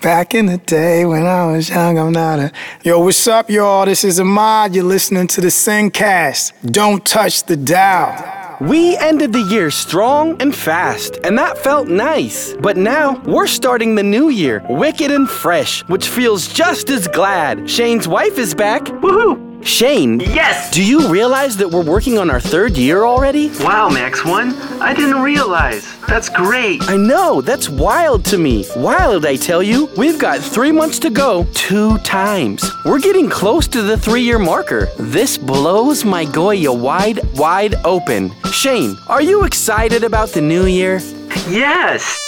Back in the day when I was young, I'm not a. Yo, what's up, y'all? This is Ahmad. You're listening to the Sincast. Don't touch the dial. We ended the year strong and fast, and that felt nice. But now we're starting the new year, wicked and fresh, which feels just as glad. Shane's wife is back. Woohoo! Shane. Yes! Do you realize that we're working on our third year already? Wow, Max One. I didn't realize. That's great. I know, that's wild to me. Wild, I tell you. We've got three months to go, two times. We're getting close to the three year marker. This blows my Goya wide, wide open. Shane, are you excited about the new year? Yes!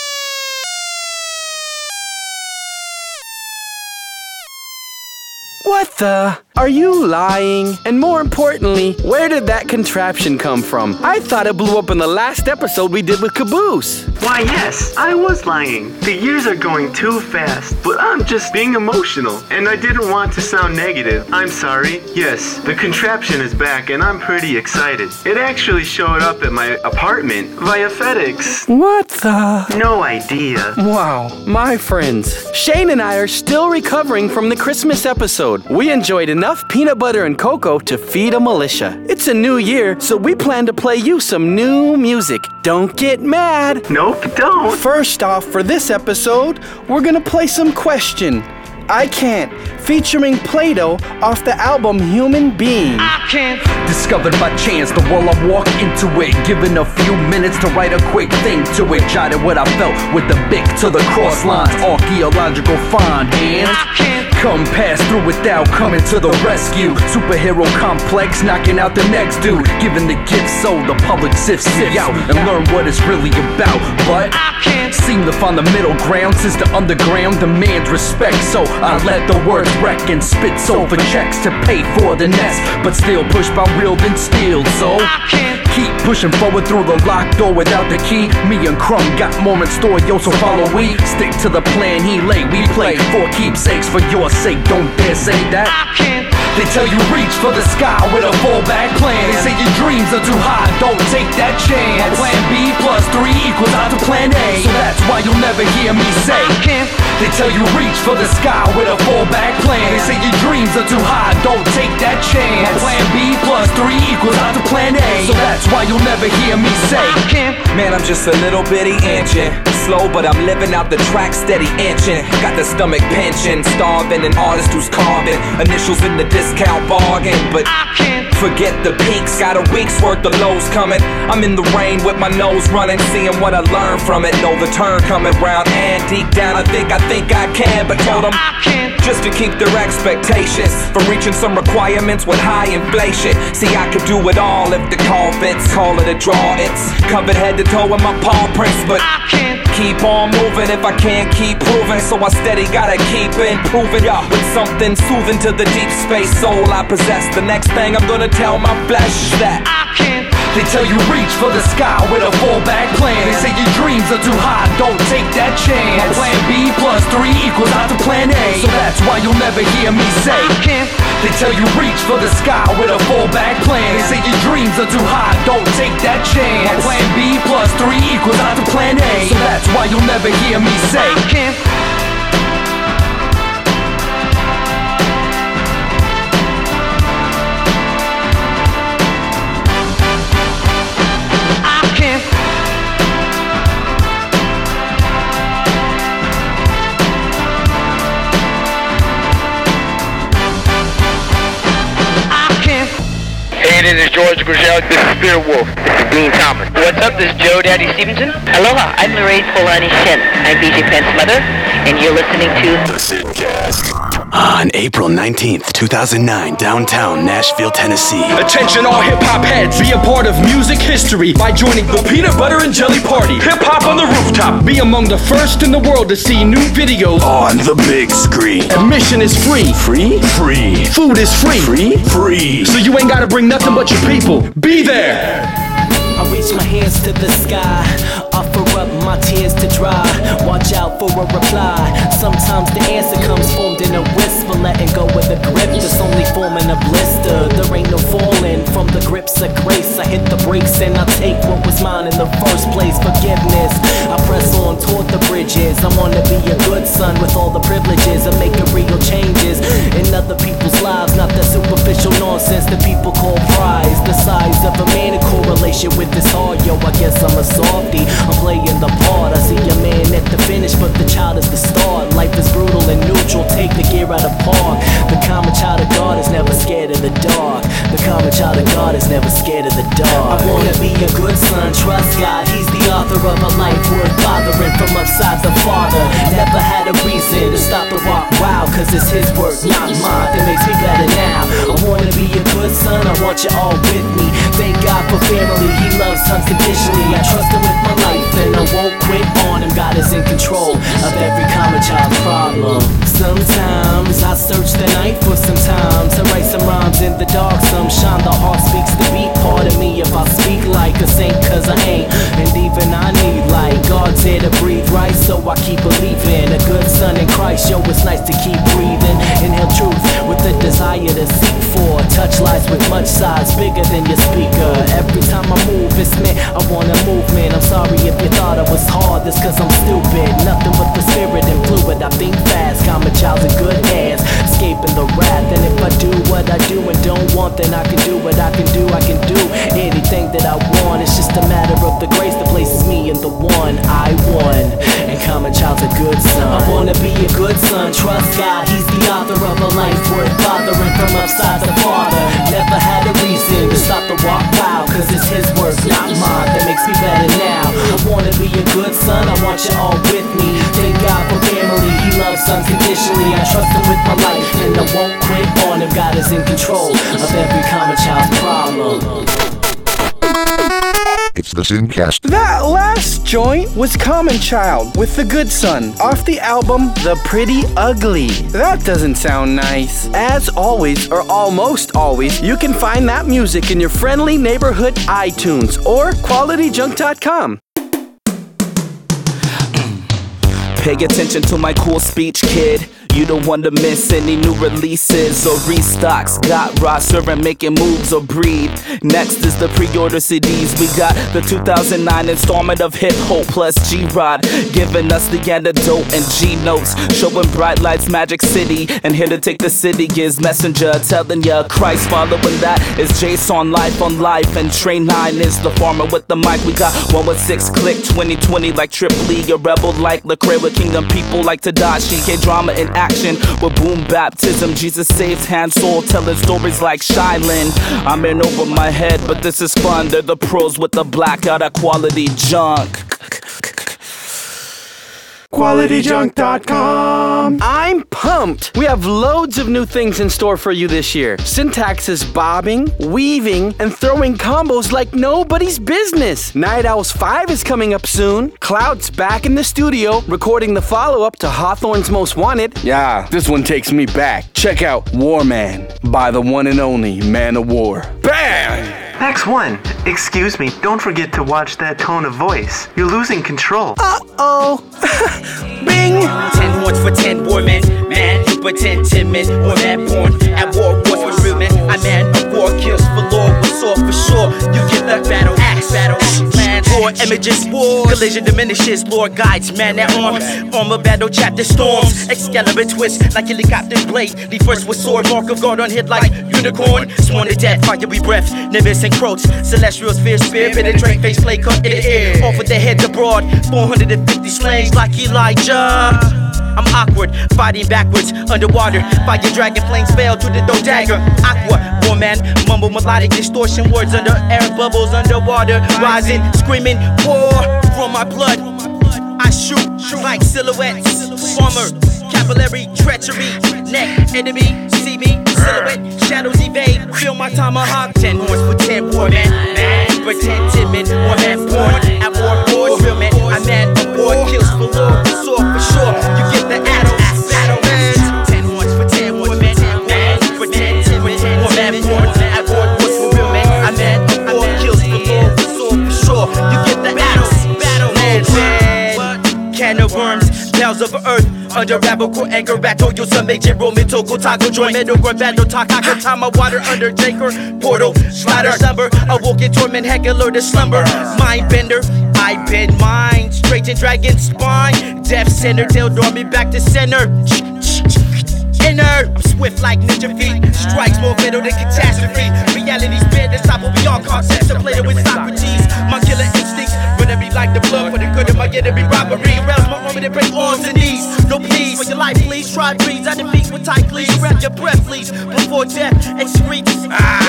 What the? Are you lying? And more importantly, where did that contraption come from? I thought it blew up in the last episode we did with Caboose. Why, yes, I was lying. The years are going too fast, but I'm just being emotional, and I didn't want to sound negative. I'm sorry. Yes, the contraption is back, and I'm pretty excited. It actually showed up at my apartment via FedEx. What the? No idea. Wow, my friends. Shane and I are still recovering from the Christmas episode. We enjoyed enough peanut butter and cocoa to feed a militia. It's a new year, so we plan to play you some new music. Don't get mad. Nope, don't. First off, for this episode, we're gonna play some Question. I Can't, featuring Playdough off the album Human Being. I can't. Discovered by chance the world I walk into it. Given a few minutes to write a quick thing to it. Jotted what I felt with the Bic to the cross lines. Archaeological find and come pass through without coming to the rescue. Superhero complex knocking out the next dude. Giving the gift so the public sifts me out and learn what it's really about. But I can't seem to find the middle ground since the underground demands respect. So I let the words wreck and spit over checks to pay for the nest. But still pushed by real than steel. So I can't keep pushing forward through the locked door without the key. Me and Crumb got more in store, yo. So follow we. Stick to the plan he laid. We play for keepsakes for your sake. Don't dare say that. They tell you reach for the sky with a fallback plan. They say your dreams are too high, don't take that chance. Plan B plus three equals out to plan A. So that's why you'll never hear me say. They tell you reach for the sky with a fallback plan. They say your dreams are too high, don't take that chance. Plan B plus three equals out to plan A. So that's why you'll never hear me say. Man, I'm just a little bitty inching. Slow, but I'm living out the track, steady inching. Got the stomach pinching, starving, an artist who's carving. Initials in the discount bargain, but forget the peaks. Got a week's worth of lows coming. I'm in the rain with my nose running, seeing what I learned from it. Know the turn coming round, and deep down I think I think I can, but told them I can't. just to keep their expectations from reaching some requirements with high inflation. See, I could do it all if the call fits. Call it a draw. It's covered head to toe with my paw prints, but I can't keep on moving if I can't keep proving. So I steady gotta keep improving yeah, with something soothing to the deep space soul I possess. The next thing I'm gonna tell my flesh that I can't. They tell you reach for the sky with a fallback plan. They say your dreams are too high, don't take that chance. Plan B plus three equals out to plan A. So that's why you'll never hear me say. I can't. They tell you reach for the sky with a fallback plan. They say your dreams are too high, don't take that chance. Plan B plus three equals out to plan A. So that's why you'll never hear me say. Hey, this is George Griselle. This is Spirit Wolf. This is Dean Thomas. What's up? This is Joe Daddy Stevenson. Aloha, I'm Lorraine Polani Shen. I'm BJ Penn's mother, and you're listening to The Sincast. On April 19th, 2009, downtown Nashville, Tennessee. Attention all hip hop heads, be a part of music history by joining the Peanut Butter and Jelly Party. Hip hop on the rooftop. Be among the first in the world to see new videos. On the big screen. Admission is free. Free? Free. Food is free. Free? Free. So you ain't gotta bring nothing but your people. Be there. I reach my hands to the sky, interrupt my tears to dry. Watch out for a reply. Sometimes the answer comes formed in a whisper, letting go with a grip that's only forming a blister. There ain't no falling from the grips of grace. I hit the brakes and I take what was mine in the first place. Forgiveness. I press on toward the bridges. I wanna be a good son with all the privileges of making real changes in other people's lives. Not the superficial nonsense that people call prize. The size of a man in correlation with this heart. Yo, I guess I'm a softy. I'm playing the part. I see a man at the finish, but the child is the start. Life is brutal and neutral. Take the gear out of The common child of God is never scared of the dark. The common child of God is never scared of the dark. I wanna be a good son. Trust God. He's the author of a life worth bothering from upside the Father. Never had a reason to stop the walk. Wow, cause it's His work, not mine. That makes me better now. I wanna be a good son. I want you all with me. Thank God for family. He loves unconditionally. I trust Him with my life and I won't quit Him. God is in control of every common child's problem. Sometimes I search the night for some time to write some rhymes in the dark. Some shine. The heart speaks the beat. Pardon me if I speak like a saint, cause I ain't. And even I need light. God's here to breathe right, so I keep believing. A good son in Christ, yo, it's nice to keep breathing. Inhale truth with the desire to seek for. Touch lives with much size, bigger than your speaker. Every time I move, it's meant I want a movement. I'm sorry if you thought it was hard, that's cause I'm stupid. Nothing but the spirit and fluid. I think fast, common child's in good hands. Escaping the wrath, and if I do what I do and don't want, then I can do what I can do. I can do anything that I want. It's just a matter of the grace that places me in the one I won. And common child's a good son. I wanna be a good son. Trust God, He's the author of a life worth bothering from upside the good son. I want you all with me. Thank God for family. He loves unconditionally. I trust Him with my life and I won't quit on Him. God is in control of every common child's problem. It's the Sincast. That last joint was Common Child with The Good Son off the album The Pretty Ugly. That doesn't sound nice. As always, or almost always, you can find that music in your friendly neighborhood iTunes or qualityjunk.com. Pay attention to my cool speech, kid. You don't want to miss any new releases or restocks. Got roster and making moves or breed. Next is the pre-order CDs. We got the 2009 installment of Hip Hop plus G-Rod, giving us the antidote and G notes, showing bright lights, Magic City, and here to take the city is Messenger, telling ya Christ. Following that is Jason Life on Life, and Train 9 is the farmer with the mic. We got 116 Clique 2020 like Trip Lee, a rebel like Lecrae with Kingdom People like Tedashii, K drama in action with boom baptism. Jesus saves hand soul, telling stories like Shai Linne. I'm in over my head, but this is fun. They're the pros with the blackout at quality junk. QualityJunk.com. I'm pumped. We have loads of new things in store for you this year. Syntax is bobbing, weaving, and throwing combos like nobody's business. Night Owls 5 is coming up soon. Cloud's back in the studio recording the follow up to Hawthorne's Most Wanted. Yeah, this one takes me back. Check out War Man by the one and only Man of War. Bam! X1, excuse me, don't forget to watch that tone of voice. You're losing control. Uh oh. Bing! Ten horns for ten war men. Man, you pretend timid. War man born at war, wars with real men. I man of war kills for law, with sword for sure. You get the battle axe, battle plans, war images, war. Collision diminishes, Lord guides, man at arm. Armor battle chapter storms. Excalibur twist like helicopter blade. The first with sword, mark of God on hit like unicorn. Sworn to death, fiery breath, Nimbus and Croats. Celestial sphere, spear, penetrate, face play, cut in the air. Off with the head abroad, 450 slayings like Elijah. I'm awkward, fighting backwards, underwater. Fire dragon flames fell to the dough dagger. Aqua, war man, mumble melodic distortion words under air bubbles underwater. Rising, screaming, war from my blood. I shoot like silhouettes. Farmer, capillary, treachery, neck, enemy, see me, silhouette, shadows evade. Feel my tomahawk, ten horns for ten war. Man, pretend timid, war man born at war, war, real man. I'm man of war, kills for lore, sword for sure. You get the arrow, battle man. Ten horns for ten war man. Man, pretend timid, war man war, for real man. I'm man of war, kills for lore, for sure. You get the arrow, battle man. Under radical anger, battle, you some major Toko Taco join middle ground battle, talk, can time my water under Jaker, portal, slider, slumber, in torment, heckler to slumber, mind bender, I bend mine, straight in dragon spine, death center, tail draw me back to center. Inner, I'm swift like ninja feet. Strikes more fatal than catastrophe. Reality's bed that's top of beyond concepts. I played it with Socrates. My killer instincts, but every like the blood for good of my enemy robbery. Rouse my arm and break arms and knees. No please for your life, please. Try breeze. I defeat with tight please. Grab your breath, please. Before death excretes.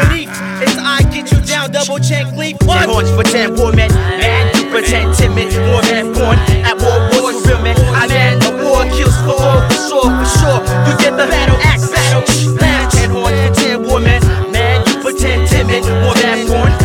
Relief as I get you down, double check leap. Ten horns for ten war men. Man, you pretend timid. More than born at war wars for real men. I man, a war kills for all, for sure, for sure. You get the battle axe, battle. Battle, ten horns for ten war men. Man, you pretend timid. More than born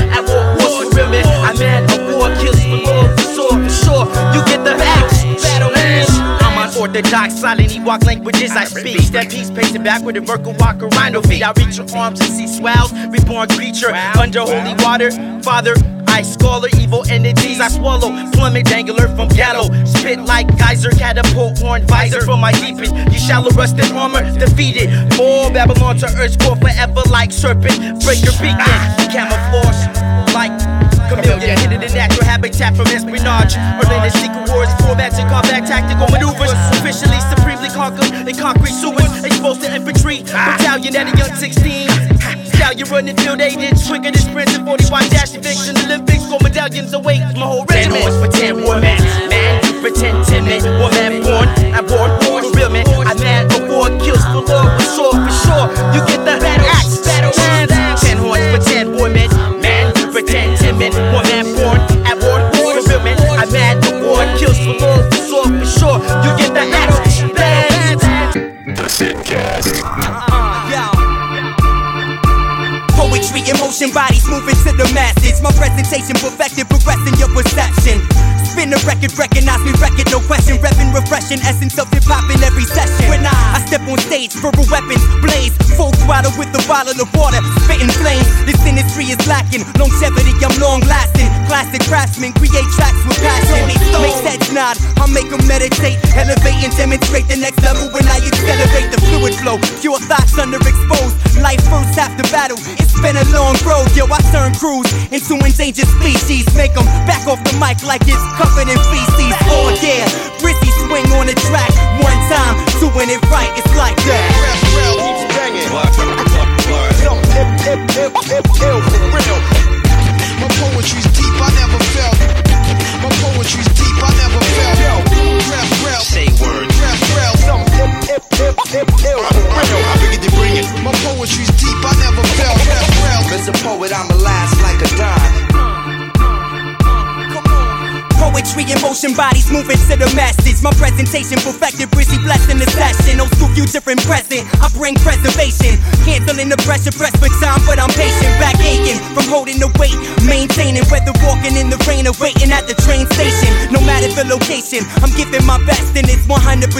I'm unorthodox, silent Ewok languages I speak. Step piece, pacing backward and work a walk around no feet. I reach your arms and see swells, reborn creature under holy water. Father, I scholar evil entities I swallow. Plummet dangler from ghetto. Spit like geyser, catapult horn visor from my deep end. You shallow rusted armor, defeated. More Babylon to earth's core forever like serpent. Break your beacon, camouflage like chameleon. Hidden in natural habitat from espionage. Orlando secret wars, formats and combat tactical maneuvers. Officially, supremely conquered in concrete sewers. Exposed to infantry, battalion at a young 16. Stallion running field agents, quicker than sprints and 45 dash eviction Olympics, gold medallions await my whole regiment. Ten horns pretend war man, pretend timid. War man born, I born for real man. I man a war kills for Lord for sure, for sure. You get the axe, battle. Ten horns pretend war man, emotion, bodies moving to the masses. My presentation perfected, progressing your perception. Spin the record, recognize me, record, no question. Reppin' refreshing essence of hip hop in every session. When I, I step on stage, verbal weapons blaze. Full throttle with the bottle of water, spitting flames. This industry is lacking longevity, I'm long lasting. Classic craftsmen create tracks with passion. Make heads nod, I make them meditate. Elevate and demonstrate the next level when I accelerate the fluid flow. Pure thoughts underexposed. Life first after battle. It's been a long road, yo. I turn crews into endangered species. Make them back off the mic like it's covered in feces. Oh yeah, Brizzy swing on the track one time, doing it right. It's like that. My poetry's deep, I never felt. My poetry's deep, I never felt. My perfected, Brizzy blessed in the session. Old school, future, and present. I bring preservation. Canceling the pressure, press for time, but I'm patient. Back aching from holding the weight. Maintaining whether walking in the rain, or waiting at the train station. No matter the location, I'm giving my best, and it's 100%.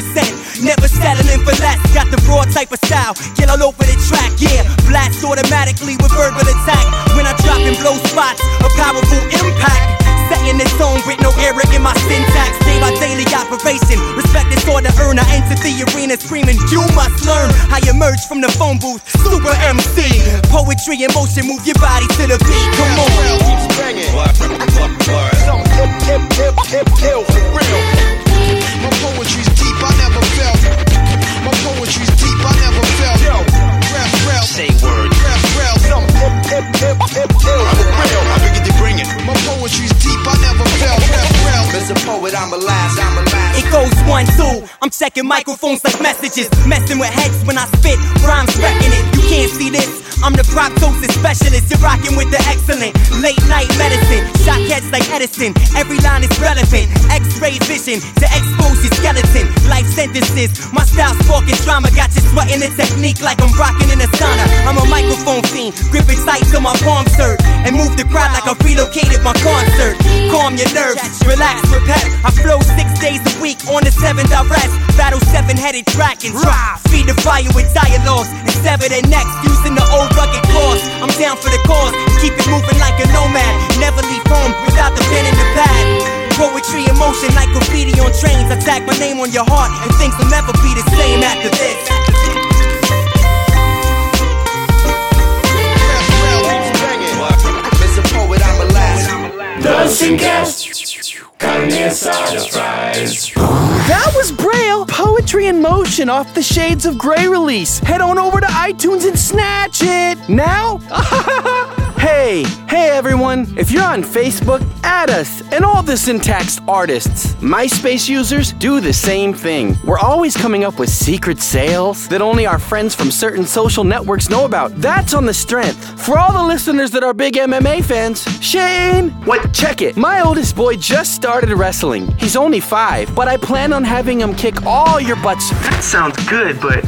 Never settling for less. Got the raw type of style. Get all over the track, yeah. Blast automatically with verbal attack. When I drop and blow spots, a powerful For the earner. Enter the arena screaming, You must learn. I emerge from the phone booth. Super MC. Poetry in motion. Move your body to the beat. Come microphones like messages. Messing with heads when I spit. Rhymes wrecking it. You can't see this. I'm the proptosis specialist. You're rocking with the excellent. Late night medicine. Like Edison. Every line is relevant. X-ray vision to expose your skeleton. Life sentences. My style sparking drama. Got you sweating the technique like I'm rocking in a sauna. I'm a microphone fiend. Gripping tight till my palms hurt. And move the crowd like I relocated my concert. Calm your nerves. Relax, repet. I flow six days a week on the seventh I rest. Battle seven-headed dragons. Feed the fire with dialogues and sever their necks using the old rugged claws. I'm down for the cause. Keep it moving like a nomad. Never leave home without the pen and the pad. Poetry and motion like graffiti on trains. I tag my name on your heart, and things will never be the same after this. Mr. Poet, I'm a last. Dancing cast, carne surprise. That was Braille Poetry in Motion off the Shades of Grey release. Head on over to iTunes and snatch it now. hey, hey everyone. If you're on Facebook, add us and all the syntax artists. MySpace users do the same thing. We're always coming up with secret sales that only our friends from certain social networks know about. That's on the strength. For all the listeners that are big MMA fans, Shane, what? Check it. My oldest boy just started wrestling. He's only five, but I plan on having him kick all your butts. That sounds good, but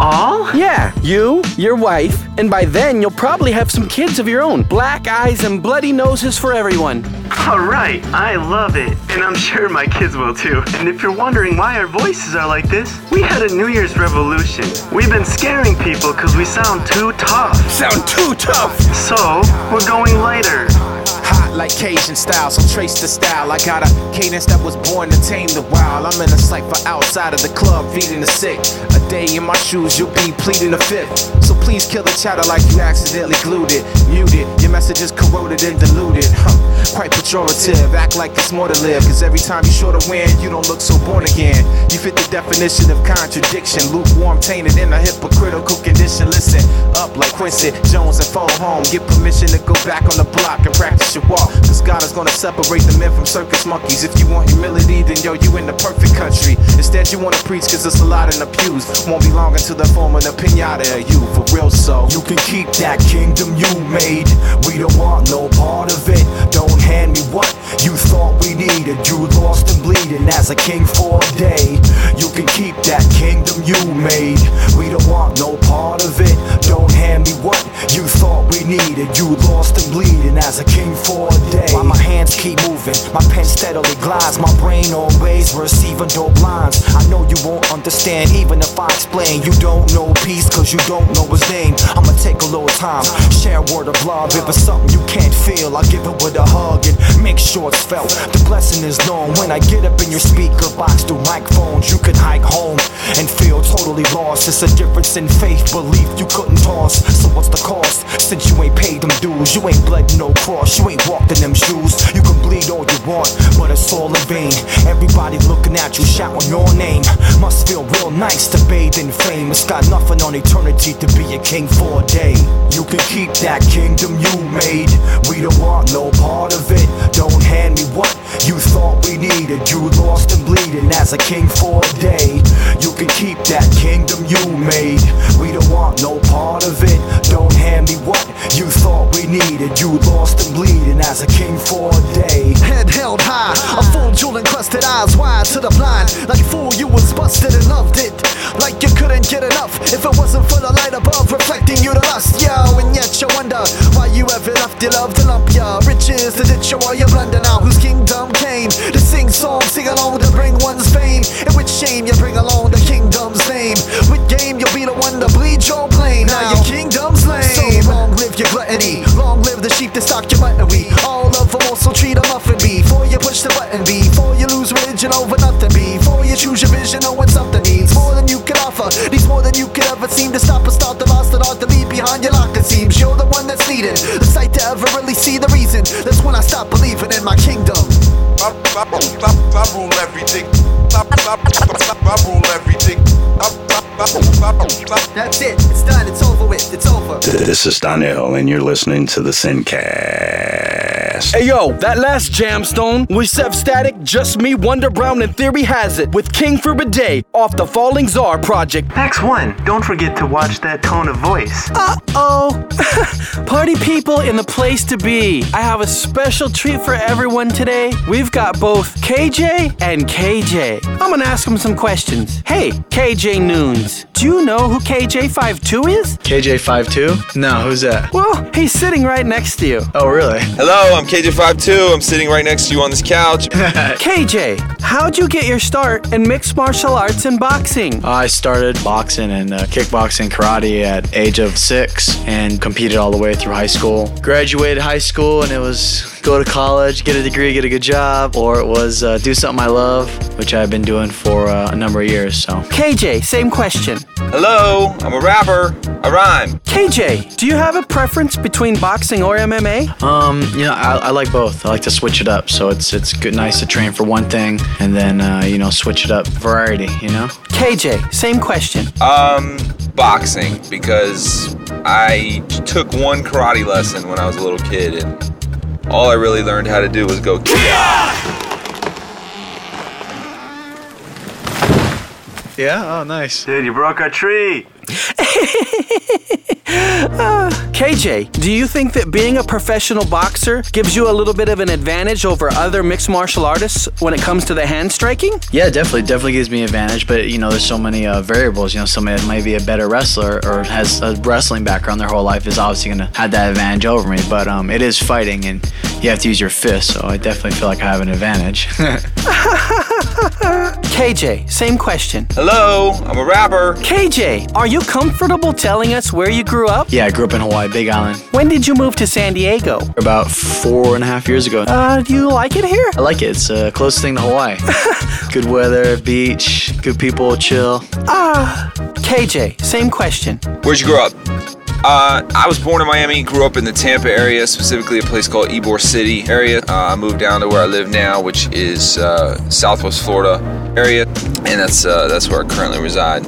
all? Yeah, you, your wife, and by then you'll probably have some kids of your own. Black eyes and bloody noses for everyone. Alright, I love it. And I'm sure my kids will too. And if you're wondering why our voices are like this, we had a New Year's revolution. We've been scaring people because we sound too tough. Sound too tough! So, we're going lighter. Like Cajun style, so trace the style. I got a cadence that was born to tame the wild. I'm in a cipher outside of the club, feeding the sick. A day in my shoes, you'll be pleading the fifth. So please kill the chatter like you accidentally glued it. Muted, your message is corroded and diluted. Huh. Quite pejorative, act like it's more to live. Cause every time you show the wind, you don't look so born again. You fit the definition of contradiction. Lukewarm, tainted in a hypocritical condition. Listen up like Quincy Jones and phone home. Get permission to go back on the block and practice your walk. Cause God is gonna separate the men from circus monkeys. If you want humility, then yo, you in the perfect country. Instead, you wanna preach cause there's a lot in the pews. Won't be long until they form an pinata of you, for real so. You can keep that kingdom you made. We don't want no part of it. Don't hand me what you thought we needed. You lost and bleeding as a king for a day. You can keep that kingdom you made. We don't want no part of it. Don't hand me what you thought we needed. You lost and bleeding as a king for a. While my hands keep moving, my pen steadily glides. My brain always receiving dope lines. I know you won't understand even if I explain. You don't know peace cause you don't know his name. I'ma take a little time, share a word of love. If it's something you can't feel, I'll give it with a hug and make sure it's felt. The blessing is known when I get up in your speaker box through microphones. You can hike home and lost. It's a difference in faith, belief you couldn't toss. So what's the cost? Since you ain't paid them dues, you ain't bled no cross, you ain't walked in them shoes. You can bleed all you want, but it's all in vain. Everybody looking at you, shouting your name. Must feel real nice to bathe in fame. It's got nothing on eternity to be a king for a day. You can keep that kingdom you made. We don't want no part of it. Don't hand me what you thought we needed. You lost and bleeding as a king for a day. You can keep that kingdom you made. We don't want no part of it. Don't hand me what you thought we needed. You lost and bleeding as a king for a day. Head held high, a full jewel encrusted eyes wide to the blind. Like fool, you was busted and loved it. Like you couldn't get enough if it wasn't for the light above reflecting you to lust, yo. And yet you wonder why you ever left your love to lump ya. Riches to ditch you while you blunder now. Whose kingdom came to sing along to bring one's fame. And with shame you bring along the kingdom's name. With game you'll be the one to bleed your blame. Now your kingdom's lame. So long live your gluttony, long live the sheep that stock your mutton. We all of them also treat a muffin before you push the button. Before you lose religion over nothing. Before you choose your vision on what something needs more than you can offer. Needs more than you could ever seem to stop or start the lost and hard to leave behind your lock. It seems you're the one that's needed. The sight to ever really see the reason. That's when I stop believing in my kingdom. I, rule everything. I, rule everything. I, That's it. It's done. It's over with. It's over. This is Daniel, and you're listening to the Sincast. Hey yo, that last jamstone was Sev Statik, Just Me, Wonder Brown, and Theory Hazit with King for a Day off the Falling Czar project. X1, don't forget to watch that tone of voice. Uh oh. Party people in the place to be. I have a special treat for everyone today. We've got both KJ and KJ. I'm gonna ask them some questions. Hey, KJ Noons, End do you know who KJ52 is? KJ52? No, who's that? Well, he's sitting right next to you. Oh, really? Hello, I'm KJ52. I'm sitting right next to you on this couch. KJ, how'd you get your start in mixed martial arts and boxing? I started boxing and uh, kickboxing karate at age of six and competed all the way through high school. Graduated high school and it was go to college, get a degree, get a good job, or it was uh, do something I love, which I've been doing for uh, a number of years. So KJ, same question. Hello, I'm a rapper. I rhyme. KJ, do you have a preference between boxing or MMA? Um, you know, I, I like both. I like to switch it up. So it's it's good, nice to train for one thing and then uh, you know switch it up, variety. You know. KJ, same question. Um, boxing because I took one karate lesson when I was a little kid and all I really learned how to do was go kick. Yeah. Oh, nice. Dude, you broke our tree. Uh, KJ, do you think that being a professional boxer gives you a little bit of an advantage over other mixed martial artists when it comes to the hand striking? Yeah, definitely, definitely gives me an advantage. But you know, there's so many uh, variables. You know, somebody that might be a better wrestler or has a wrestling background their whole life is obviously gonna have that advantage over me. But um, it is fighting, and you have to use your fists. So I definitely feel like I have an advantage. KJ, same question. Hello, I'm a rapper. KJ, are you comfortable telling us where you grew up? yeah, I grew up in Hawaii, Big Island, When did you move to San Diego? about four and a half years ago. Uh, do you like it here? I like it. It's the closest thing to Hawaii. good weather, beach, good people, chill. Ah, KJ, same question. Where'd you grow up? Uh, I was born in Miami, grew up in the Tampa area, specifically a place called Ybor City area. Uh, I moved down to where I live now, which is uh, Southwest Florida area, and that's uh, that's where I currently reside.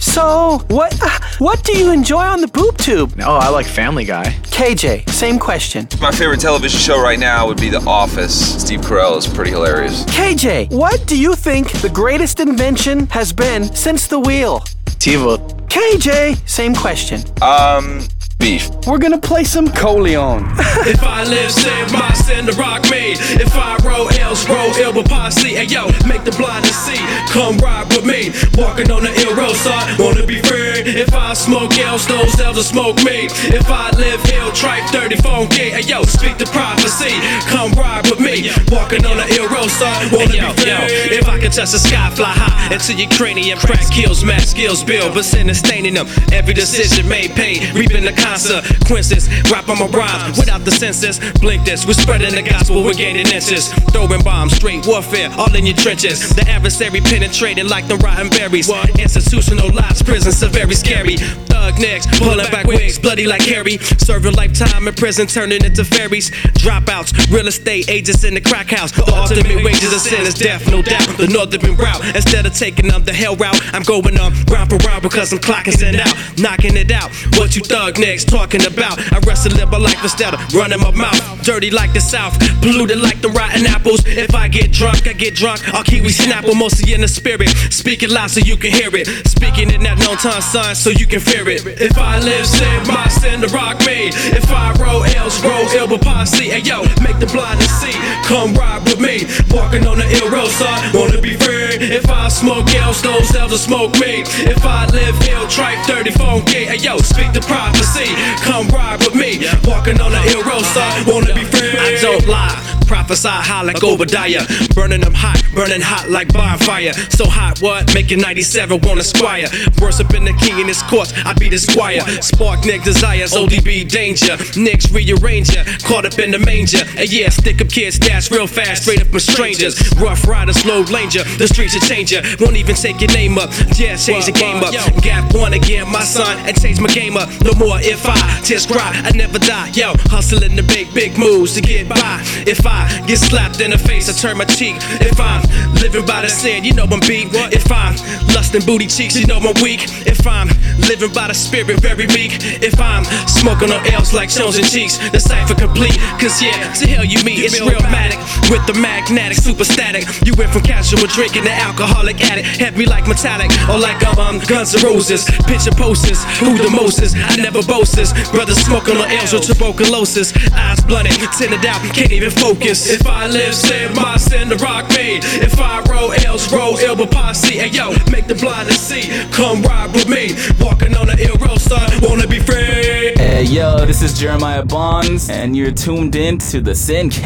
So what? Uh, what do you enjoy on the boob tube? Oh, I like Family Guy. KJ, same question. My favorite television show right now would be The Office. Steve Carell is pretty hilarious. KJ, what do you think the greatest invention has been since the wheel? TiVo. KJ, same question. Um, beef. We're gonna play some Coleon. if I live, save my sin, the rock me. If I roll L's, roll ill with posse. Hey yo, make the blind to see. Come ride with me. Walking on the ill road side, wanna be free. If I smoke L's, those L's will smoke me. If I live ill, tripe 30 phone gate. Hey yo, speak the prophecy. Come ride with me. Walking on the ill road side, wanna be free. If I can touch the sky, fly high into your cranium. Crack kills, mass skills build, but sin is staining them. Every decision made paid, reaping the consequences. Rap on my rhyme without the senses. Blink this, we're spreading the gospel, we're gaining inches. Throwing bombs, straight warfare, all in your trenches. The adversary penetrating like the rotten berries. Institutional lives, prisons are very scary. Thug necks, pulling back wigs, bloody like Harry. Serving lifetime in prison, turning into fairies. Dropouts, real estate agents in the crack house. The ultimate wages of sin is death, no doubt. The northern route, instead of taking them the hell route, I'm going on round for round because I'm clocking send out, knocking it out. What you thug necks talking about? I wrestle live my life instead of running my mouth. Dirty like the south, polluted like the rotten apples. If I get drunk, I get drunk. I'll kiwi snapple, mostly in the spirit. Speaking loud so you can hear it. Speaking in that no time sign so you can fear it. If I live, save my sin, the rock me. If I roll L's, roll ill with posse. Hey yo, make the blind to see. Come ride with me. Walking on the ill road side, wanna be free. If I smoke L's, those L's will smoke me. If I live ill, tripe 30 phone gate. Hey yo, speak the prophecy. Come ride with me. Walking on the ill road side, wanna be free. I don't lie. Prophesy high like Obadiah. Burning them hot, burning hot like bonfire. So hot, what? Making 97 wanna squire. Worse up in the king in his courts, I be the squire. Spark Nick desires, ODB danger. Nicks rearrange ya, caught up in the manger. And yeah, stick up kids, dash real fast, straight up from strangers. Rough rider, slow langer. The streets will change ya. Won't even take your name up. Yeah, change the game up. Gap one again, my son, and change my game up. No more if I test cry, I never die. Yo, hustling the big, big moves to get by. If I get slapped in the face, I turn my cheek. If I'm living by the sin, you know I'm beat. If I'm lusting booty cheeks, you know I'm weak. If I'm living by the spirit, very meek. If I'm smoking on L's like Jones and Cheeks, the cipher complete. Cause yeah, to hell you meet, it's real matic with the magnetic, super static. You went from casual drinking to alcoholic addict. Had me like metallic, or like um, um Guns N' Roses. Picture posters, who the mostest? I never boast this. Brothers smoking on L's with tuberculosis. Eyes blunted, tinted out, can't even focus. If I live, sin, my sin, the rock made. If I roll L's, roll ill, but posse. Hey yo, make the blind to see. Come ride with me. Walking on the ill road, son, wanna be free. Hey yo, this is Jeremiah Bonds, and you're tuned in to the Sincast.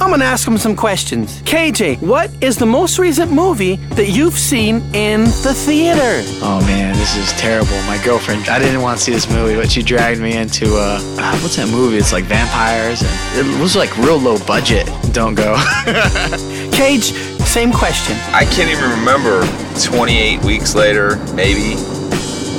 I'm gonna ask him some questions. KJ, what is the most recent movie that you've seen in the theater? Oh man, this is terrible. My girlfriend, I didn't want to see this movie, but she dragged me into uh, uh what's that movie? It's like vampires, and it was like real low budget. Don't go. Cage, same question. I can't even remember 28 weeks later, maybe,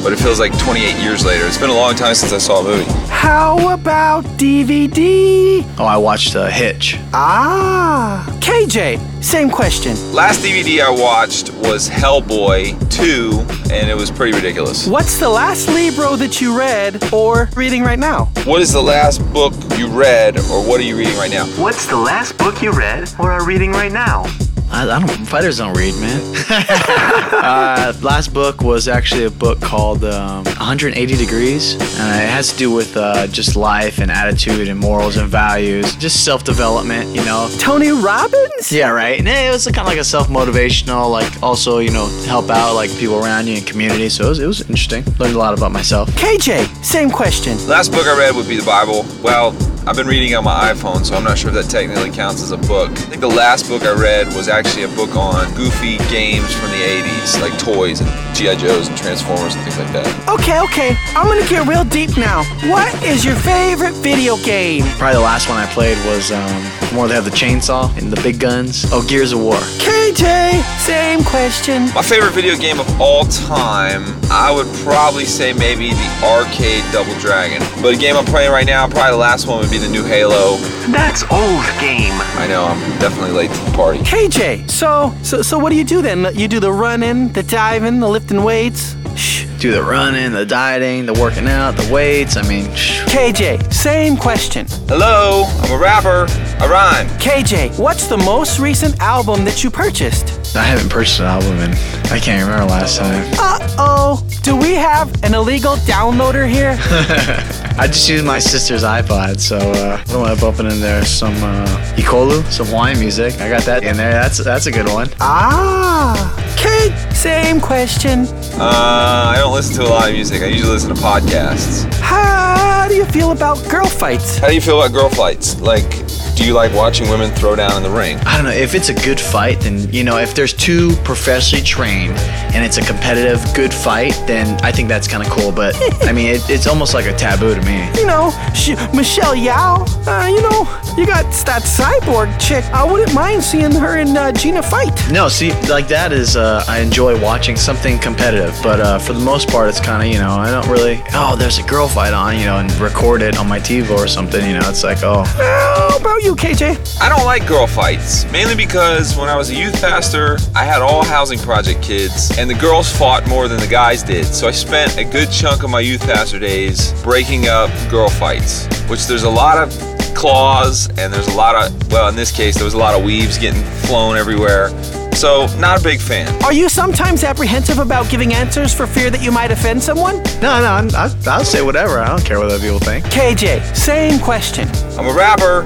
but it feels like 28 years later. It's been a long time since I saw a movie. How about DVD? Oh, I watched uh, Hitch. Ah, KJ, same question. Last DVD I watched was Hellboy 2, and it was pretty ridiculous. What's the last libro that you read or reading right now? What is the last book you read, or what are you reading right now? What's the last book you read or are reading right now? I, I don't. Fighters don't read, man. uh, last book was actually a book called um, 180 Degrees, and it has to do with uh, just life and attitude and morals and values, just self development. You know. Tony Robbins? Yeah, right. And it was kind of like a self motivational, like also you know help out like people around you and community. So it was, it was interesting. Learned a lot about myself. KJ, same question. Last book I read would be the Bible. Well, I've been reading on my iPhone, so I'm not sure if that technically counts as a book. I think the last book I read was actually a book on goofy games from the 80s, like toys and G.I. Joes and Transformers and things like that. Okay, okay. I'm gonna get real deep now. What is your favorite video game? Probably the last one I played was um, the one that had the chainsaw and the big guns. Oh, Gears of War. KJ, same question. My favorite video game of all time, I would probably say maybe the arcade Double Dragon. But a game I'm playing right now, probably the last one would be the new Halo. That's old game. I know, I'm definitely late to the party. KJ, so so so what do you do then? You do the running, the diving, the lifting weights? Shh. Do the running, the dieting, the working out, the weights. I mean, shh. KJ, same question. Hello, I'm a rapper. I rhyme. KJ, what's the most recent album that you purchased? I haven't purchased an album and I can't remember last time. Uh oh. Do we have an illegal downloader here? I just used my sister's iPod, so uh, I want to bumping in there some uh, Ekolu, some Hawaiian music. I got that in there. That's that's a good one. Ah. Kate, same question. Uh, I don't listen to a lot of music. I usually listen to podcasts. How do you feel about girl fights? How do you feel about girl fights? Like, do you like watching women throw down in the ring? I don't know. If it's a good fight, then, you know, if there's two professionally trained and it's a competitive, good fight, then I think that's kind of cool. But, I mean, it, it's almost like a taboo to me. You know, sh- Michelle Yao. Uh, you know, you got that cyborg chick. I wouldn't mind seeing her and uh, Gina fight. No, see, like that is, uh, I enjoy watching something competitive. But uh, for the most part, it's kind of, you know, I don't really, oh, there's a girl fight on, you know, and record it on my TiVo or something, you know, it's like, oh. How about you, KJ? I don't like girl fights, mainly because when I was a youth pastor, I had all housing project kids, and the girls fought more than the guys did. So I spent a good chunk of my youth pastor days breaking up girl fights, which there's a lot of claws, and there's a lot of, well, in this case, there was a lot of weaves getting flown everywhere. So, not a big fan. Are you sometimes apprehensive about giving answers for fear that you might offend someone? No, no, I'm, I, I'll say whatever. I don't care what other people think. KJ, same question. I'm a rapper.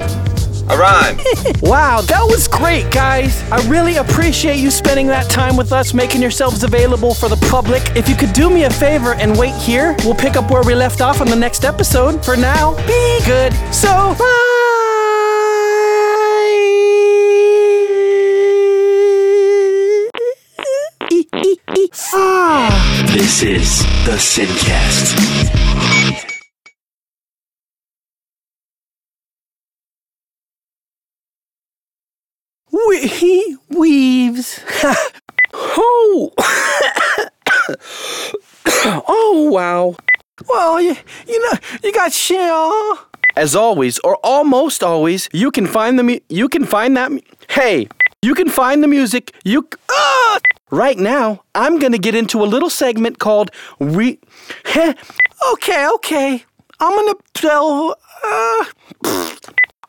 I rhyme. wow, that was great, guys. I really appreciate you spending that time with us, making yourselves available for the public. If you could do me a favor and wait here, we'll pick up where we left off on the next episode. For now, be good. So, bye. This is the Sincast. We- weaves. oh. oh, wow. Well, you, you know, you got shell. As always, or almost always, you can find the mu- you can find that hey, you can find the music you ah! Right now, I'm to get into a little segment called Re. okay, okay. I'm to tell. Uh,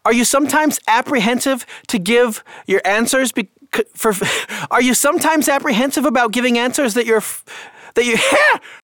are you sometimes apprehensive to give your answers? Be- for, are you sometimes apprehensive about giving answers that you're that you